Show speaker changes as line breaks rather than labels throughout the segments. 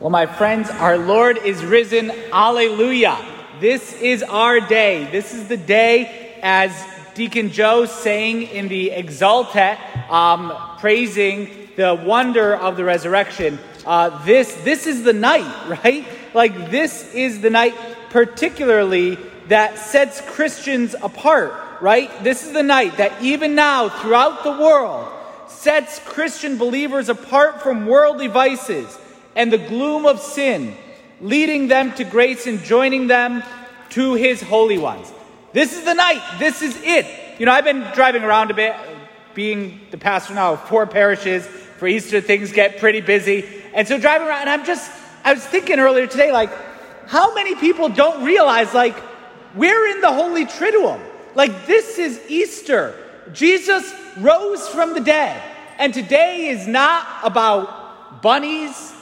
Well, my friends, our Lord is risen. Alleluia. This is our day. This is the day, as Deacon Joe sang in the Exultet, um, praising the wonder of the resurrection. Uh, this, this is the night, right? Like, this is the night, particularly that sets Christians apart, right? This is the night that even now, throughout the world, sets Christian believers apart from worldly vices and the gloom of sin, leading them to grace and joining them to his holy ones. This is the night. This is it. You know, I've been driving around a bit, being the pastor now of four parishes. For Easter, things get pretty busy. And so driving around, and I'm just, I was thinking earlier today, like, how many people don't realize, like, we're in the Holy Triduum? Like, this is Easter. Jesus rose from the dead. And today is not about bunnies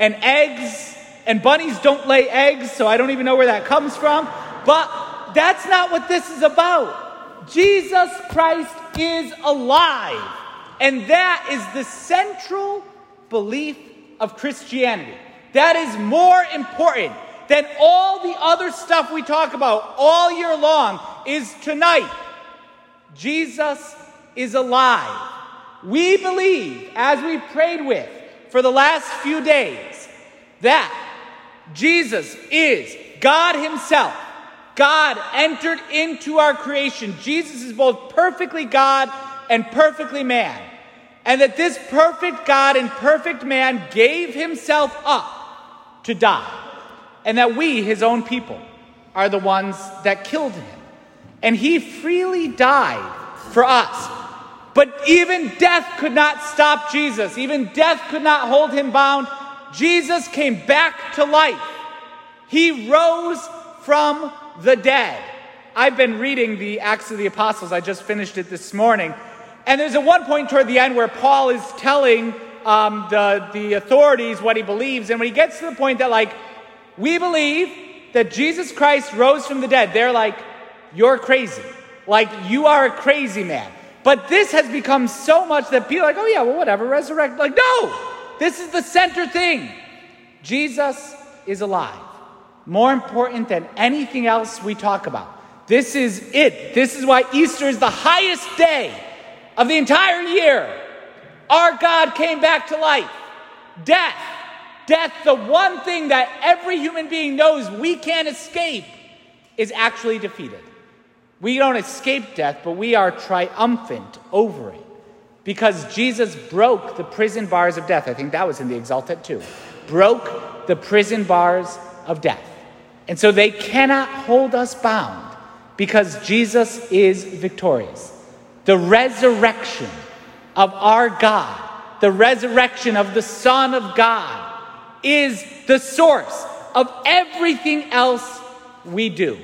and eggs, and bunnies don't lay eggs, so I don't even know where that comes from. But that's not what this is about. Jesus Christ is alive. And that is the central belief of Christianity. That is more important than all the other stuff we talk about all year long is tonight. Jesus is alive. We believe, as we prayed with for the last few days, that Jesus is God Himself. God entered into our creation. Jesus is both perfectly God and perfectly man. And that this perfect God and perfect man gave Himself up to die. And that we, His own people, are the ones that killed Him. And He freely died for us. But even death could not stop Jesus. Even death could not hold Him bound Jesus came back to life. He rose from the dead. I've been reading the Acts of the Apostles. I just finished it this morning. And there's a one point toward the end where Paul is telling um, the, the authorities what he believes. And when he gets to the point that, like, we believe that Jesus Christ rose from the dead, they're like, you're crazy. Like, you are a crazy man. But this has become so much that people are like, oh, yeah, well, whatever, resurrect. Like, no! This is the center thing. Jesus is alive. More important than anything else we talk about. This is it. This is why Easter is the highest day of the entire year. Our God came back to life. Death, death, the one thing that every human being knows we can't escape, is actually defeated. We don't escape death, but we are triumphant over it because Jesus broke the prison bars of death. I think that was in the Exultet too. Broke the prison bars of death. And so they cannot hold us bound because Jesus is victorious. The resurrection of our God, the resurrection of the Son of God, is the source of everything else we do.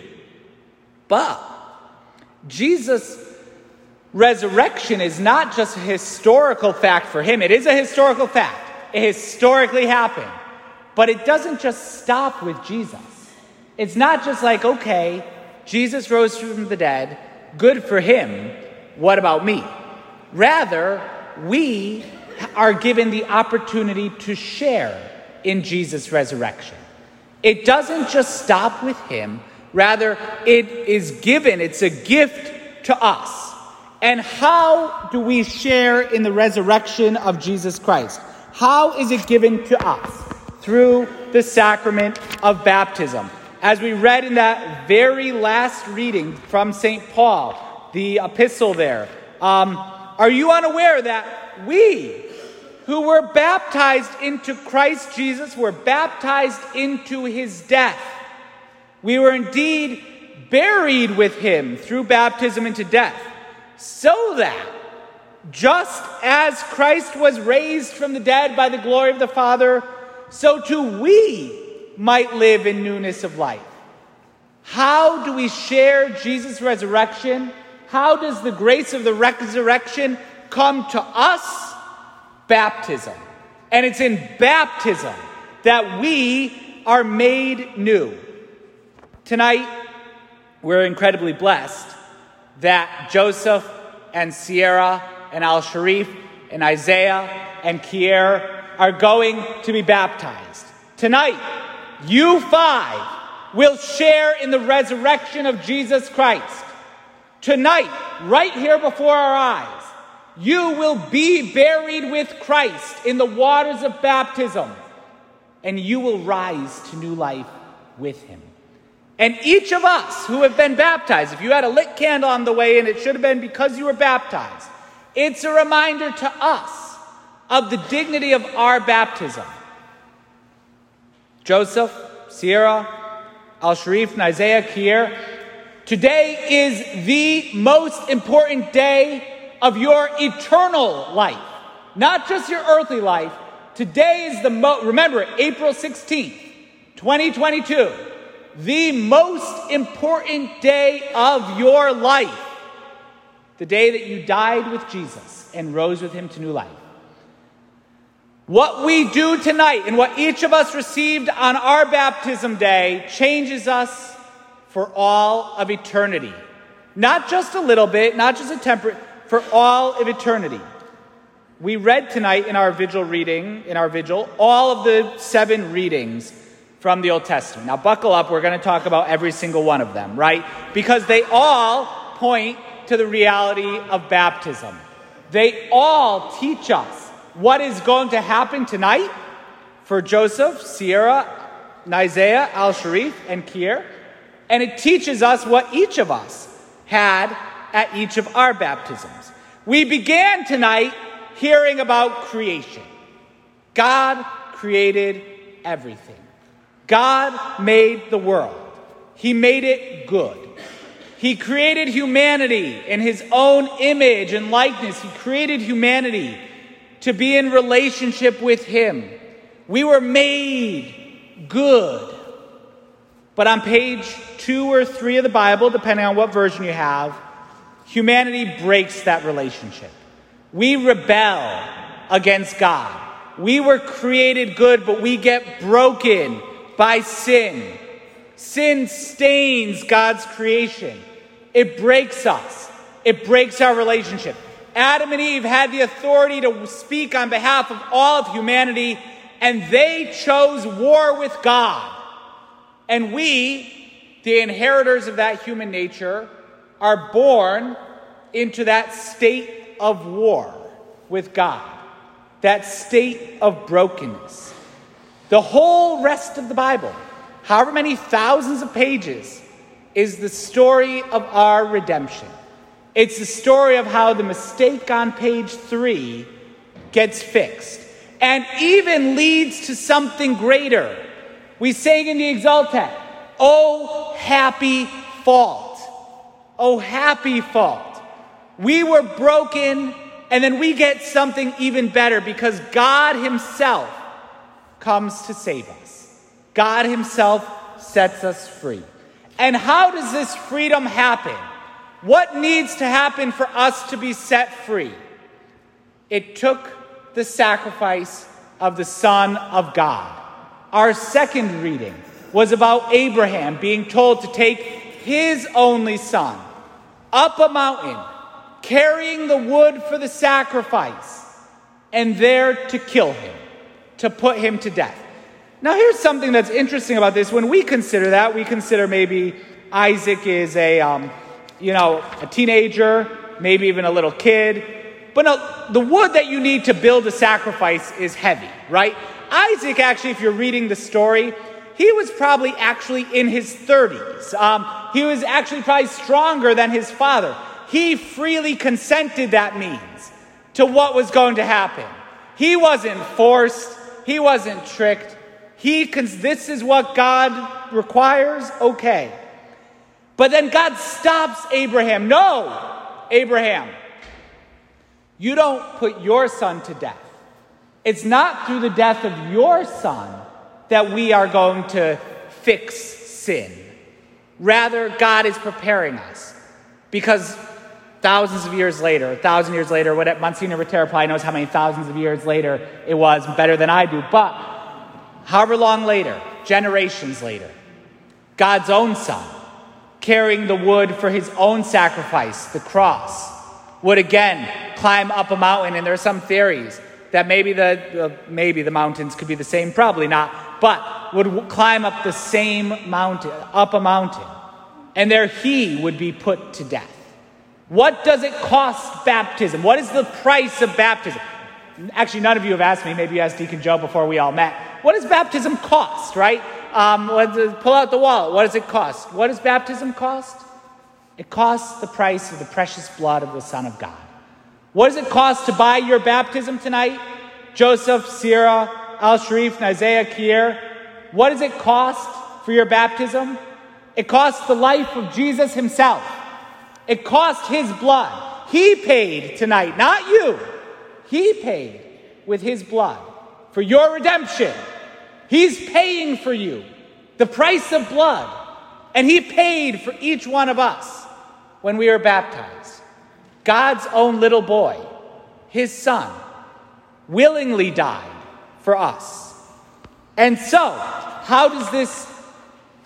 But Jesus resurrection is not just a historical fact for him. It is a historical fact. It historically happened. But it doesn't just stop with Jesus. It's not just like, okay, Jesus rose from the dead, good for him. What about me? Rather, we are given the opportunity to share in Jesus' resurrection. It doesn't just stop with him, rather, it is given, it's a gift to us. And how do we share in the resurrection of Jesus Christ? How is it given to us? Through the sacrament of baptism. As we read in that very last reading from St. Paul, the epistle there, um, are you unaware that we who were baptized into Christ Jesus were baptized into his death? We were indeed buried with him through baptism into death so that just as Christ was raised from the dead by the glory of the Father, so too we might live in newness of life. How do we share Jesus' resurrection? How does the grace of the resurrection come to us? Baptism. And it's in baptism that we are made new. Tonight, we're incredibly blessed that Joseph and Sierra and Al Sharif and Isaiah and Kier are going to be baptized. Tonight, you five will share in the resurrection of Jesus Christ. Tonight, right here before our eyes, you will be buried with Christ in the waters of baptism, and you will rise to new life with him. And each of us who have been baptized, if you had a lit candle on the way and it should have been because you were baptized, it's a reminder to us of the dignity of our baptism. Joseph, Sierra, Al Sharif, and Isaiah, Kier, today is the most important day of your eternal life, not just your earthly life. Today is the most, remember, April 16th, 2022 the most important day of your life. The day that you died with Jesus and rose with him to new life. What we do tonight and what each of us received on our baptism day changes us for all of eternity. Not just a little bit, not just a temperate, for all of eternity. We read tonight in our vigil reading, in our vigil, all of the seven readings from the Old Testament. Now, buckle up, we're going to talk about every single one of them, right? Because they all point to the reality of baptism. They all teach us what is going to happen tonight for Joseph, Sierra, Isaiah, Al Sharif, and Kier. And it teaches us what each of us had at each of our baptisms. We began tonight hearing about creation. God created everything. God made the world, He made it good. He created humanity in His own image and likeness. He created humanity to be in relationship with Him. We were made good. But on page two or three of the Bible, depending on what version you have, humanity breaks that relationship. We rebel against God. We were created good, but we get broken by sin. Sin stains God's creation. It breaks us. It breaks our relationship. Adam and Eve had the authority to speak on behalf of all of humanity, and they chose war with God. And we, the inheritors of that human nature, are born into that state of war with God, that state of brokenness. The whole rest of the Bible, however many thousands of pages, is the story of our redemption. It's the story of how the mistake on page three gets fixed and even leads to something greater. We sang in the Exultet, Oh, happy fault. Oh, happy fault. We were broken, and then we get something even better because God Himself comes to save us. God Himself sets us free. And how does this freedom happen? What needs to happen for us to be set free? It took the sacrifice of the Son of God. Our second reading was about Abraham being told to take his only son up a mountain, carrying the wood for the sacrifice, and there to kill him to put him to death. Now, here's something that's interesting about this. When we consider that, we consider maybe Isaac is a, um, you know, a teenager, maybe even a little kid. But no, the wood that you need to build a sacrifice is heavy, right? Isaac, actually, if you're reading the story, he was probably actually in his 30s. Um, he was actually probably stronger than his father. He freely consented, that means, to what was going to happen. He wasn't forced, he wasn't tricked. He cons- this is what God requires. Okay. But then God stops Abraham. No, Abraham, you don't put your son to death. It's not through the death of your son that we are going to fix sin. Rather, God is preparing us because thousands of years later, a thousand years later, what Monsignor Rotera probably knows how many thousands of years later it was, better than I do. But however long later, generations later, God's own son, carrying the wood for his own sacrifice, the cross, would again climb up a mountain. And there are some theories that maybe the maybe the mountains could be the same, probably not. but would climb up the same mountain, up a mountain, and there he would be put to death. What does it cost baptism? What is the price of baptism? Actually, none of you have asked me. Maybe you asked Deacon Joe before we all met. What does baptism cost, right? Um, pull out the wallet. What does it cost? What does baptism cost? It costs the price of the precious blood of the Son of God. What does it cost to buy your baptism tonight? Joseph, Sierra, Al Sharif, Isaiah, Kier. What does it cost for your baptism? It costs the life of Jesus himself. It cost his blood. He paid tonight, not you. He paid with his blood for your redemption. He's paying for you the price of blood. And he paid for each one of us when we were baptized. God's own little boy, his son, willingly died for us. And so, how does this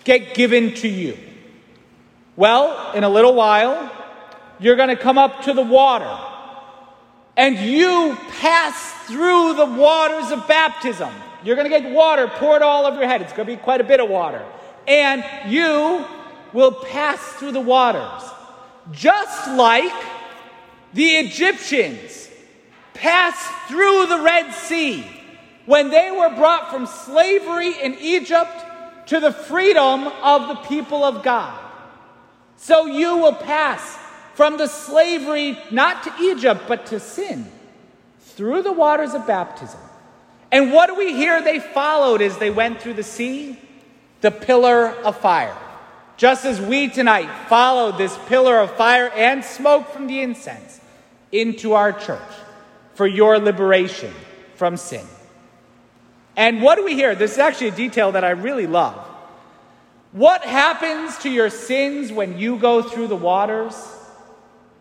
get given to you? Well, in a little while, you're going to come up to the water. And you pass through the waters of baptism. You're going to get water poured all over your head. It's going to be quite a bit of water. And you will pass through the waters. Just like the Egyptians passed through the Red Sea when they were brought from slavery in Egypt to the freedom of the people of God. So you will pass from the slavery not to Egypt, but to sin through the waters of baptism. And what do we hear they followed as they went through the sea? The pillar of fire. Just as we tonight followed this pillar of fire and smoke from the incense into our church for your liberation from sin. And what do we hear? This is actually a detail that I really love. What happens to your sins when you go through the waters?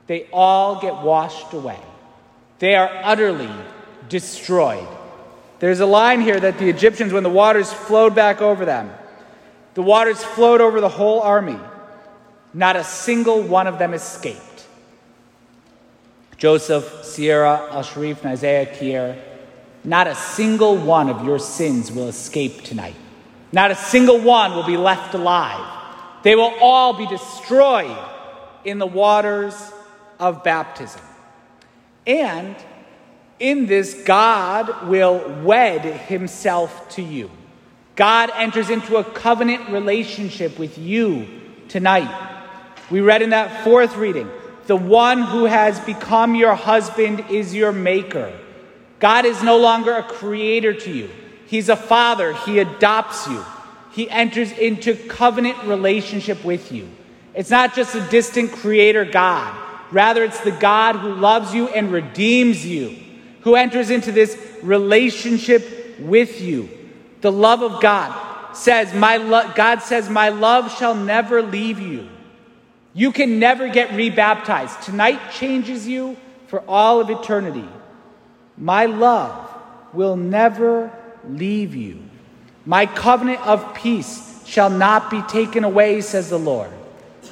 They all get washed away. They are utterly destroyed. There's a line here that the Egyptians, when the waters flowed back over them, the waters flowed over the whole army. Not a single one of them escaped. Joseph, Sierra, Al Sharif, Isaiah Kier, not a single one of your sins will escape tonight. Not a single one will be left alive. They will all be destroyed in the waters of baptism. And in this, God will wed himself to you. God enters into a covenant relationship with you tonight. We read in that fourth reading the one who has become your husband is your maker. God is no longer a creator to you, He's a father. He adopts you, He enters into covenant relationship with you. It's not just a distant creator God, rather, it's the God who loves you and redeems you, who enters into this relationship with you. The love of God says, my lo- God says, My love shall never leave you. You can never get rebaptized. Tonight changes you for all of eternity. My love will never leave you. My covenant of peace shall not be taken away, says the Lord,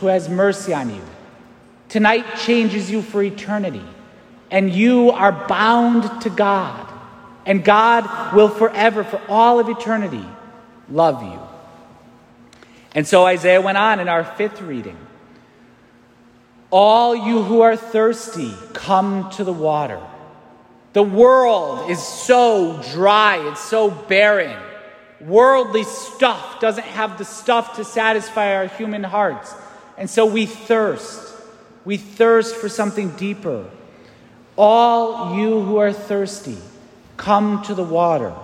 who has mercy on you. Tonight changes you for eternity, and you are bound to God, and God will forever, for all of eternity, love you. And so Isaiah went on in our fifth reading. All you who are thirsty, come to the water. The world is so dry, it's so barren. Worldly stuff doesn't have the stuff to satisfy our human hearts. And so we thirst. We thirst for something deeper. All you who are thirsty, come to the water.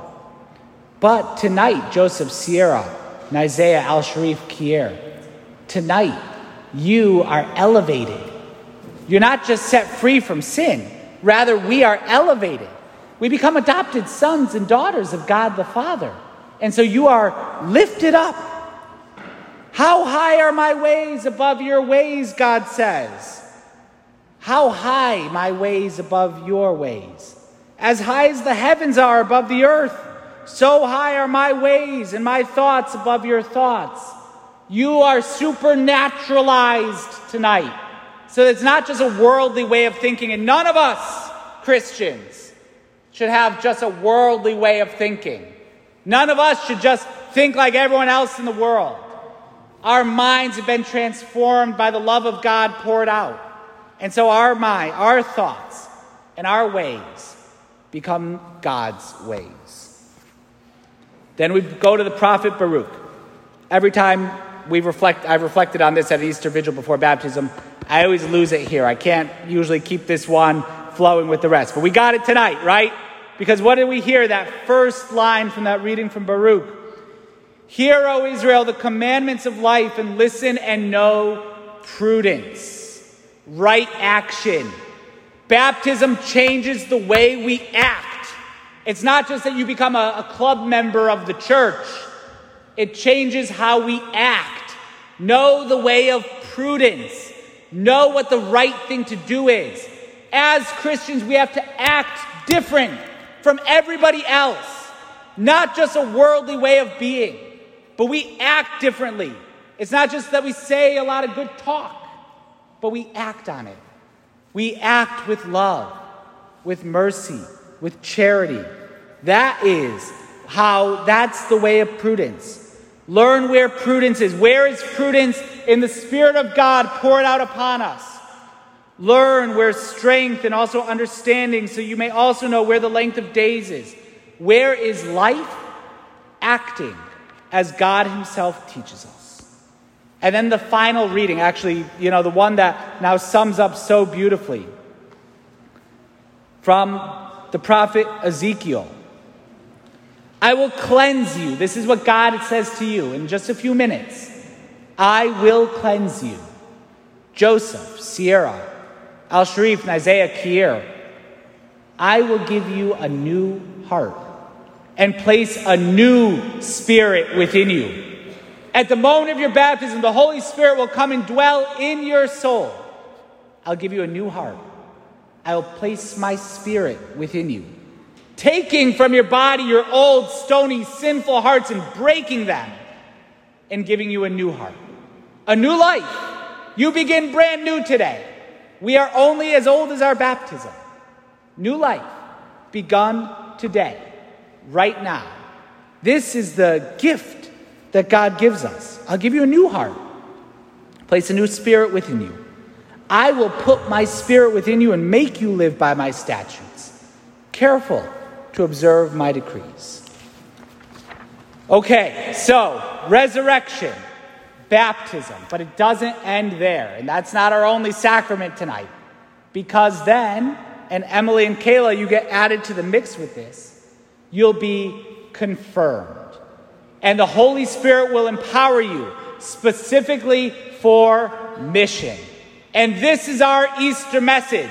But tonight, Joseph Sierra, Isaiah Al Sharif Kier, tonight, you are elevated. You're not just set free from sin, rather, we are elevated. We become adopted sons and daughters of God the Father. And so you are lifted up. How high are my ways above your ways, God says. How high my ways above your ways. As high as the heavens are above the earth, so high are my ways and my thoughts above your thoughts. You are supernaturalized tonight. So it's not just a worldly way of thinking, and none of us, Christians, should have just a worldly way of thinking. None of us should just think like everyone else in the world. Our minds have been transformed by the love of God poured out. And so our mind, our thoughts, and our ways become God's ways. Then we go to the prophet Baruch. Every time we reflect, I've reflected on this at Easter Vigil before baptism. I always lose it here. I can't usually keep this one flowing with the rest. But we got it tonight, right? Because what did we hear? That first line from that reading from Baruch. Hear, O Israel, the commandments of life, and listen and know prudence, right action. Baptism changes the way we act. It's not just that you become a, a club member of the church, it changes how we act. Know the way of prudence, know what the right thing to do is. As Christians, we have to act different from everybody else, not just a worldly way of being, but we act differently. It's not just that we say a lot of good talk, but we act on it. We act with love, with mercy, with charity. That is how, that's the way of prudence. Learn where prudence is. Where is prudence in the Spirit of God poured out upon us? Learn where strength and also understanding, so you may also know where the length of days is. Where is life? Acting as God Himself teaches us. And then the final reading, actually, you know, the one that now sums up so beautifully from the prophet Ezekiel. I will cleanse you. This is what God says to you in just a few minutes. I will cleanse you. Joseph, Sierra, Al Sharif, Isaiah Kier. I will give you a new heart and place a new spirit within you. At the moment of your baptism, the Holy Spirit will come and dwell in your soul. I'll give you a new heart. I will place my spirit within you, taking from your body your old, stony, sinful hearts and breaking them and giving you a new heart, a new life. You begin brand new today. We are only as old as our baptism. New life begun today, right now. This is the gift that God gives us. I'll give you a new heart, place a new spirit within you. I will put my spirit within you and make you live by my statutes, careful to observe my decrees. Okay, so resurrection baptism. But it doesn't end there. And that's not our only sacrament tonight. Because then, and Emily and Kayla, you get added to the mix with this, you'll be confirmed. And the Holy Spirit will empower you specifically for mission. And this is our Easter message.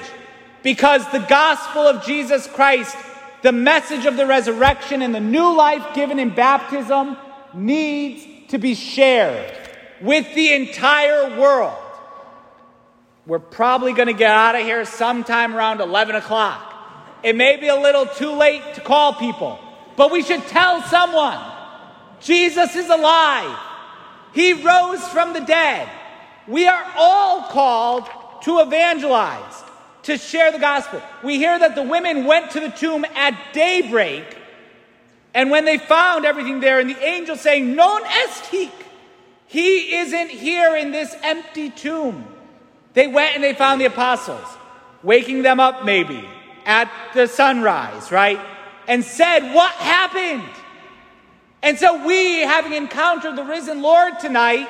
Because the gospel of Jesus Christ, the message of the resurrection and the new life given in baptism, needs to be shared with the entire world. We're probably going to get out of here sometime around 11 o'clock. It may be a little too late to call people, but we should tell someone Jesus is alive. He rose from the dead. We are all called to evangelize, to share the gospel. We hear that the women went to the tomb at daybreak, and when they found everything there, and the angel saying, Non est hic, he isn't here in this empty tomb. They went and they found the apostles, waking them up maybe at the sunrise, right? And said, What happened? And so we, having encountered the risen Lord tonight,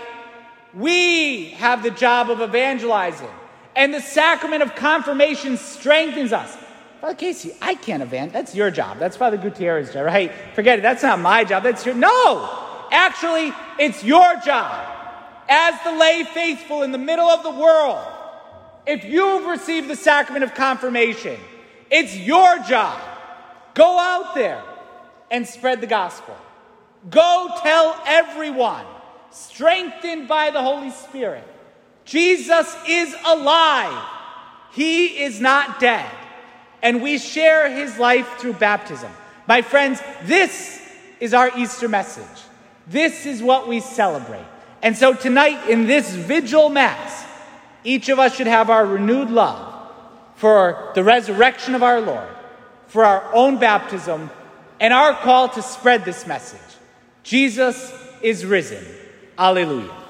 we have the job of evangelizing. And the sacrament of confirmation strengthens us. Father Casey, I can't evangelize. That's your job. That's Father Gutierrez's job, right? Forget it. That's not my job. That's your. No! Actually, it's your job as the lay faithful in the middle of the world. If you've received the sacrament of confirmation, it's your job. Go out there and spread the gospel. Go tell everyone, strengthened by the Holy Spirit, Jesus is alive. He is not dead. And we share his life through baptism. My friends, this is our Easter message. This is what we celebrate. And so tonight, in this vigil mass, each of us should have our renewed love for the resurrection of our Lord, for our own baptism, and our call to spread this message. Jesus is risen. Alleluia.